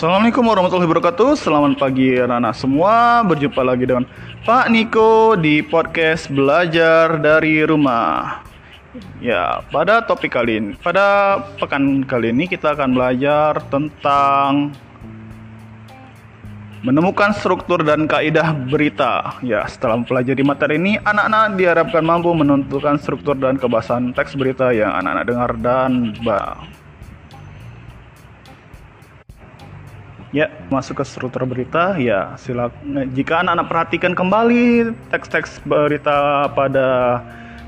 Assalamualaikum warahmatullahi wabarakatuh. Selamat pagi anak-anak semua. Berjumpa lagi dengan Pak Niko di podcast Belajar dari Rumah. Ya, pada topik kali ini Pada pekan kali ini kita akan belajar tentang Menemukan struktur dan kaidah berita. Ya, setelah mempelajari materi ini Anak-anak diharapkan mampu menentukan struktur dan kebahasan teks berita yang anak-anak dengar dan bah Ya, masuk ke struktur berita. Ya, silakan. Jika anak-anak perhatikan kembali teks-teks berita pada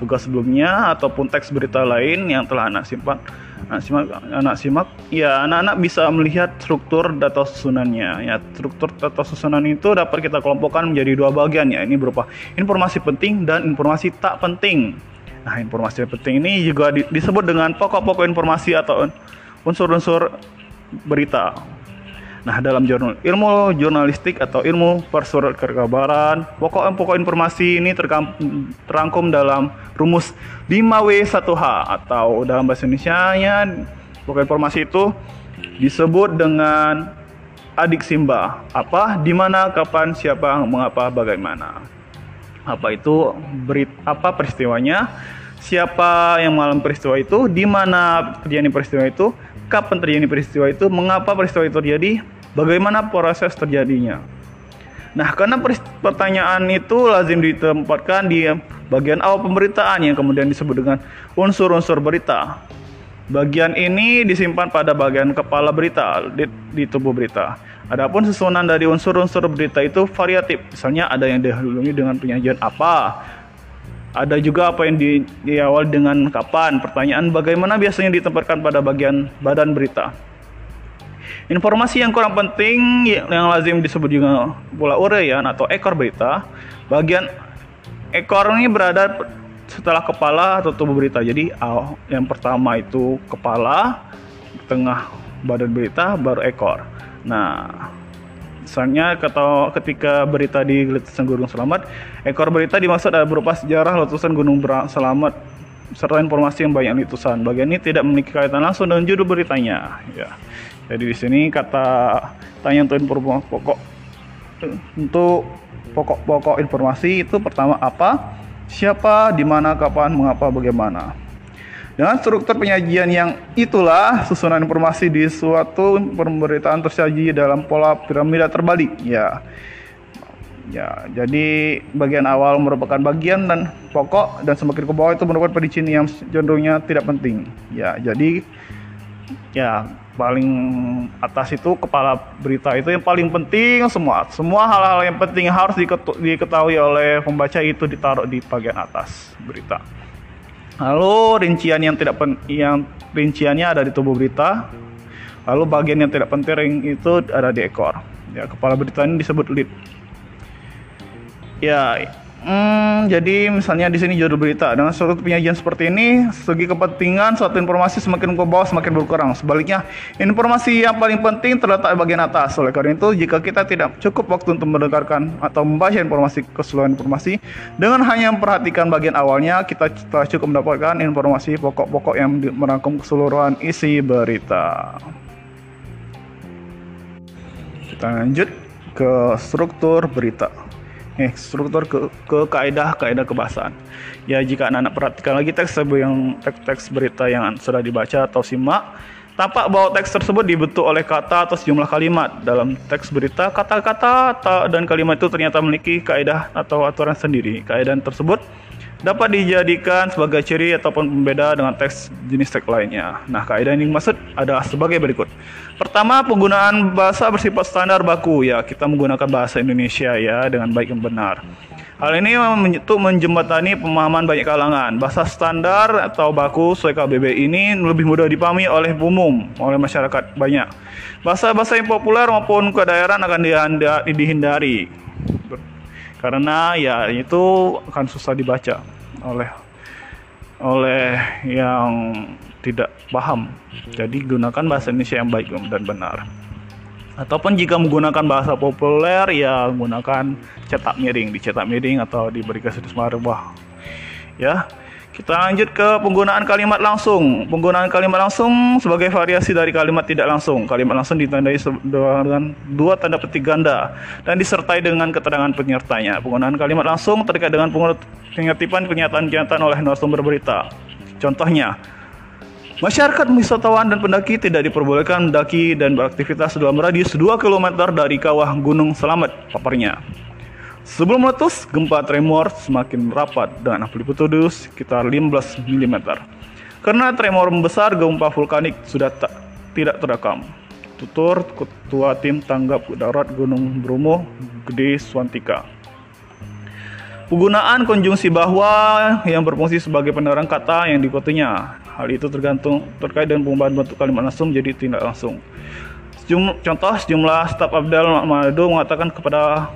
tugas sebelumnya ataupun teks berita lain yang telah anak simpan, anak simak, anak simak, ya anak-anak bisa melihat struktur data susunannya. Ya, struktur data susunan itu dapat kita kelompokkan menjadi dua bagian ya. Ini berupa informasi penting dan informasi tak penting. Nah, informasi penting ini juga disebut dengan pokok-pokok informasi atau unsur-unsur berita. Nah, dalam jurnal ilmu jurnalistik atau ilmu persurat kabaran, pokok-pokok informasi ini terangkum dalam rumus 5W1H atau dalam bahasa Indonesia-nya pokok informasi itu disebut dengan adik simba. Apa, di mana, kapan, siapa, mengapa, bagaimana. Apa itu berit apa peristiwanya? Siapa yang malam peristiwa itu? Di mana terjadi peristiwa itu? Kapan terjadi peristiwa itu? Mengapa peristiwa itu terjadi? Bagaimana proses terjadinya. Nah, karena pertanyaan itu lazim ditempatkan di bagian awal pemberitaan yang kemudian disebut dengan unsur-unsur berita. Bagian ini disimpan pada bagian kepala berita di, di tubuh berita. Adapun susunan dari unsur-unsur berita itu variatif. Misalnya ada yang didahului dengan penyajian apa, ada juga apa yang di, diawali dengan kapan. Pertanyaan bagaimana biasanya ditempatkan pada bagian badan berita. Informasi yang kurang penting yang lazim disebut juga pula uraian atau ekor berita, bagian ekor ini berada setelah kepala atau tubuh berita. Jadi yang pertama itu kepala, tengah badan berita, baru ekor. Nah, misalnya ketika berita di letusan Gunung Selamat, ekor berita dimaksud adalah berupa sejarah letusan Gunung Selamat serta informasi yang banyak letusan. Bagian ini tidak memiliki kaitan langsung dengan judul beritanya. Ya. Jadi di sini kata tanya untuk informasi pokok untuk pokok-pokok informasi itu pertama apa, siapa, di mana, kapan, mengapa, bagaimana. Dengan struktur penyajian yang itulah susunan informasi di suatu pemberitaan tersaji dalam pola piramida terbalik. Ya. Ya, jadi bagian awal merupakan bagian dan pokok dan semakin ke bawah itu merupakan perincian yang cenderungnya tidak penting. Ya, jadi ya paling atas itu kepala berita itu yang paling penting semua. Semua hal-hal yang penting harus diketahui oleh pembaca itu ditaruh di bagian atas berita. Lalu rincian yang tidak pen, yang rinciannya ada di tubuh berita. Lalu bagian yang tidak penting itu ada di ekor. Ya kepala berita ini disebut lead ya Hmm, jadi misalnya di sini judul berita dengan suatu penyajian seperti ini, segi kepentingan suatu informasi semakin ke bawah semakin berkurang. Sebaliknya, informasi yang paling penting terletak di bagian atas. Oleh karena itu, jika kita tidak cukup waktu untuk mendengarkan atau membaca informasi keseluruhan informasi, dengan hanya memperhatikan bagian awalnya, kita telah cukup mendapatkan informasi pokok-pokok yang merangkum keseluruhan isi berita. Kita lanjut ke struktur berita eh, struktur ke, ke kaidah kaidah kebahasaan. Ya jika anak-anak perhatikan lagi teks yang teks-teks berita yang sudah dibaca atau simak, tampak bahwa teks tersebut dibentuk oleh kata atau sejumlah kalimat. Dalam teks berita, kata-kata dan kalimat itu ternyata memiliki kaidah atau aturan sendiri. Kaidah tersebut dapat dijadikan sebagai ciri ataupun pembeda dengan teks jenis teks lainnya. Nah, kaidah yang dimaksud adalah sebagai berikut. Pertama, penggunaan bahasa bersifat standar baku ya. Kita menggunakan bahasa Indonesia ya dengan baik dan benar. Hal ini untuk menjembatani pemahaman banyak kalangan. Bahasa standar atau baku sesuai KBB ini lebih mudah dipahami oleh umum, oleh masyarakat banyak. Bahasa-bahasa yang populer maupun ke daerah akan dihindari karena ya itu akan susah dibaca oleh oleh yang tidak paham. Jadi gunakan bahasa Indonesia yang baik dan benar. Ataupun jika menggunakan bahasa populer ya gunakan cetak miring, dicetak miring atau diberi garis marwah. Ya. Kita lanjut ke penggunaan kalimat langsung. Penggunaan kalimat langsung sebagai variasi dari kalimat tidak langsung. Kalimat langsung ditandai dengan dua tanda petik ganda dan disertai dengan keterangan penyertanya. Penggunaan kalimat langsung terkait dengan pengertian kenyataan-kenyataan oleh narasumber berita. Contohnya, Masyarakat wisatawan dan pendaki tidak diperbolehkan mendaki dan beraktivitas dalam radius 2 km dari kawah Gunung Selamet, paparnya. Sebelum meletus, gempa tremor semakin rapat dengan amplitudo sekitar 15 mm. Karena tremor membesar, gempa vulkanik sudah tak, tidak terekam. Tutur Ketua Tim Tanggap Darurat Gunung Bromo, Gede Swantika. Penggunaan konjungsi bahwa yang berfungsi sebagai penerang kata yang dikotinya. Hal itu tergantung terkait dengan perubahan bentuk kalimat langsung menjadi tidak langsung. Sejum, contoh sejumlah staf Abdel Manado mengatakan kepada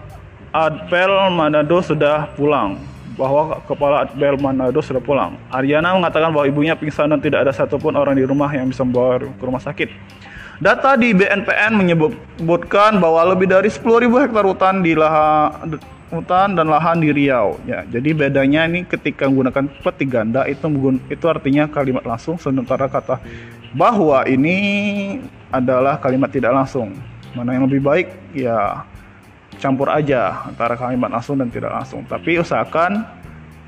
Adpel Manado sudah pulang bahwa kepala Adpel Manado sudah pulang. Ariana mengatakan bahwa ibunya pingsan dan tidak ada satupun orang di rumah yang bisa membawa ke rumah sakit. Data di BNPN menyebutkan bahwa lebih dari 10.000 hektar hutan di lahan hutan dan lahan di Riau. Ya, jadi bedanya ini ketika menggunakan peti ganda itu itu artinya kalimat langsung sementara kata bahwa ini adalah kalimat tidak langsung. Mana yang lebih baik ya campur aja antara kalimat langsung dan tidak langsung. Tapi usahakan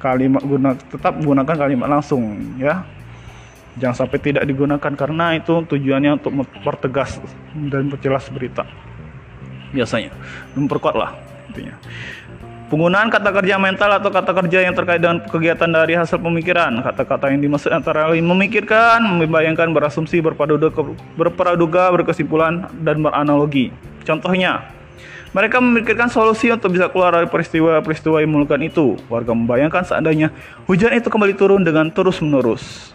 kalimat guna tetap gunakan kalimat langsung ya. Jangan sampai tidak digunakan karena itu tujuannya untuk mempertegas dan memperjelas berita. Biasanya memperkuatlah intinya. Penggunaan kata kerja mental atau kata kerja yang terkait dengan kegiatan dari hasil pemikiran. Kata-kata yang dimaksud antara lain memikirkan, membayangkan, berasumsi, berpaduga, berpraduga, berkesimpulan, dan beranalogi. Contohnya, mereka memikirkan solusi untuk bisa keluar dari peristiwa-peristiwa yang memalukan itu. Warga membayangkan seandainya hujan itu kembali turun dengan terus-menerus.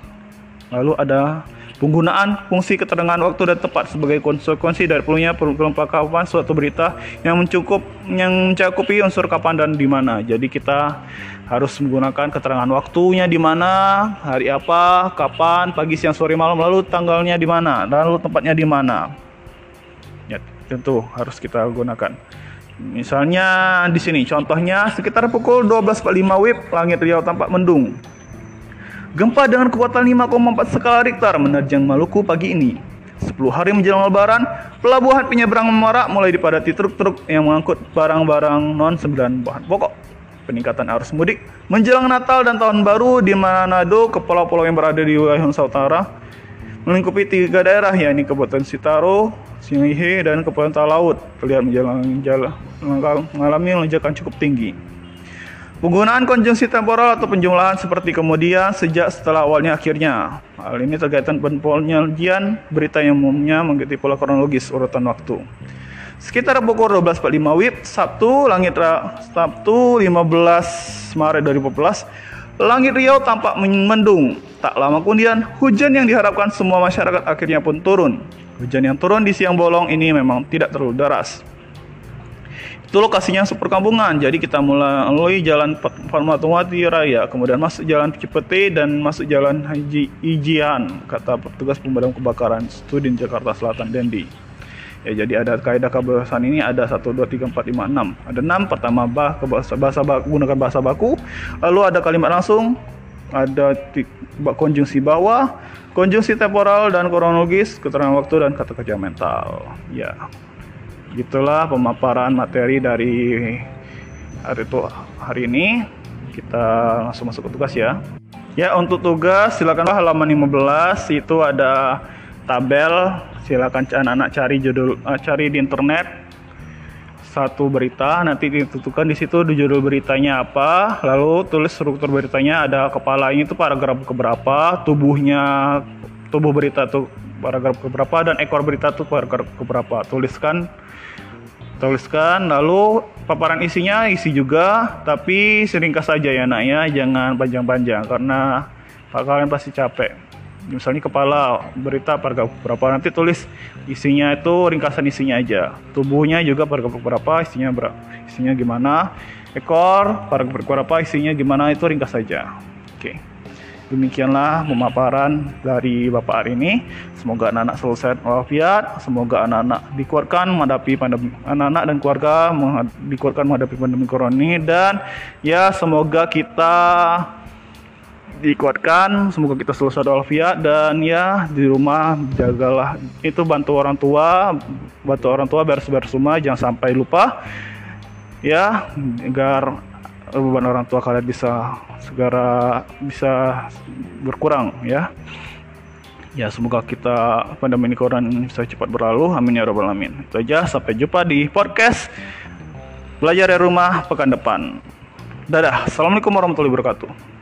Lalu ada Penggunaan fungsi keterangan waktu dan tepat sebagai konsekuensi dari perlunya perlengkapan suatu berita yang mencukup yang mencakupi unsur kapan dan di mana. Jadi kita harus menggunakan keterangan waktunya di mana, hari apa, kapan, pagi, siang, sore, malam, lalu tanggalnya di mana, lalu tempatnya di mana. Ya, tentu harus kita gunakan. Misalnya di sini contohnya sekitar pukul 12.45 WIB langit Riau tampak mendung. Gempa dengan kekuatan 5,4 skala Richter menerjang Maluku pagi ini. 10 hari menjelang lebaran, pelabuhan penyeberang Merak mulai dipadati truk-truk yang mengangkut barang-barang non sembilan bahan pokok. Peningkatan arus mudik menjelang Natal dan Tahun Baru di Manado ke pulau-pulau yang berada di wilayah Nusa Utara melingkupi tiga daerah yakni Kabupaten Sitaro, Singihe, dan Kabupaten Talaut terlihat mengalami lonjakan cukup tinggi. Penggunaan konjungsi temporal atau penjumlahan seperti kemudian, sejak, setelah, awalnya, akhirnya. Hal ini terkaitan penyajian berita yang umumnya mengikuti pola kronologis urutan waktu. Sekitar pukul 12.45 WIB, Sabtu, langit Sabtu 15 Maret 2014, langit Riau tampak mendung. Tak lama kemudian, hujan yang diharapkan semua masyarakat akhirnya pun turun. Hujan yang turun di siang bolong ini memang tidak terlalu deras. Itu lokasinya perkampungan. Jadi kita melalui jalan Fatmawati Raya, kemudian masuk jalan Cipete dan masuk jalan Haji Ijian, kata petugas pemadam kebakaran Studi Jakarta Selatan Dendi. Ya, jadi ada kaidah kebahasan ini ada 1 2 3 4 5 6. Ada 6 pertama bah bahasa bahasa gunakan bahasa baku, lalu ada kalimat langsung, ada konjungsi bawah, konjungsi temporal dan kronologis, keterangan waktu dan kata kerja mental. Ya gitulah pemaparan materi dari hari itu hari ini. Kita langsung masuk ke tugas ya. Ya untuk tugas silakan halaman 15 itu ada tabel. Silakan anak-anak cari judul uh, cari di internet. Satu berita nanti ditentukan di situ di judul beritanya apa. Lalu tulis struktur beritanya ada kepala ini tuh paragraf keberapa tubuhnya tubuh berita tuh paragraf keberapa dan ekor berita tuh paragraf keberapa. Tuliskan tuliskan. Lalu paparan isinya isi juga. Tapi seringkas saja ya nak ya. Jangan panjang-panjang karena kalian pasti capek misalnya kepala berita paragraf berapa nanti tulis isinya itu ringkasan isinya aja tubuhnya juga paragraf berapa isinya berapa isinya gimana ekor paragraf berapa isinya gimana itu ringkas saja oke okay. Demikianlah pemaparan dari Bapak hari ini. Semoga anak-anak sehat walafiat. Semoga anak-anak dikuatkan menghadapi pandemi anak-anak dan keluarga dikuatkan menghadapi pandemi corona dan ya semoga kita dikuatkan. Semoga kita selalu sehat walafiat dan ya di rumah jagalah. Itu bantu orang tua. Bantu orang tua beres-beres rumah jangan sampai lupa. Ya agar beban orang tua kalian bisa segera bisa berkurang ya. Ya semoga kita pandemi corona bisa cepat berlalu. Amin ya robbal alamin. Itu aja. Sampai jumpa di podcast belajar dari rumah pekan depan. Dadah. Assalamualaikum warahmatullahi wabarakatuh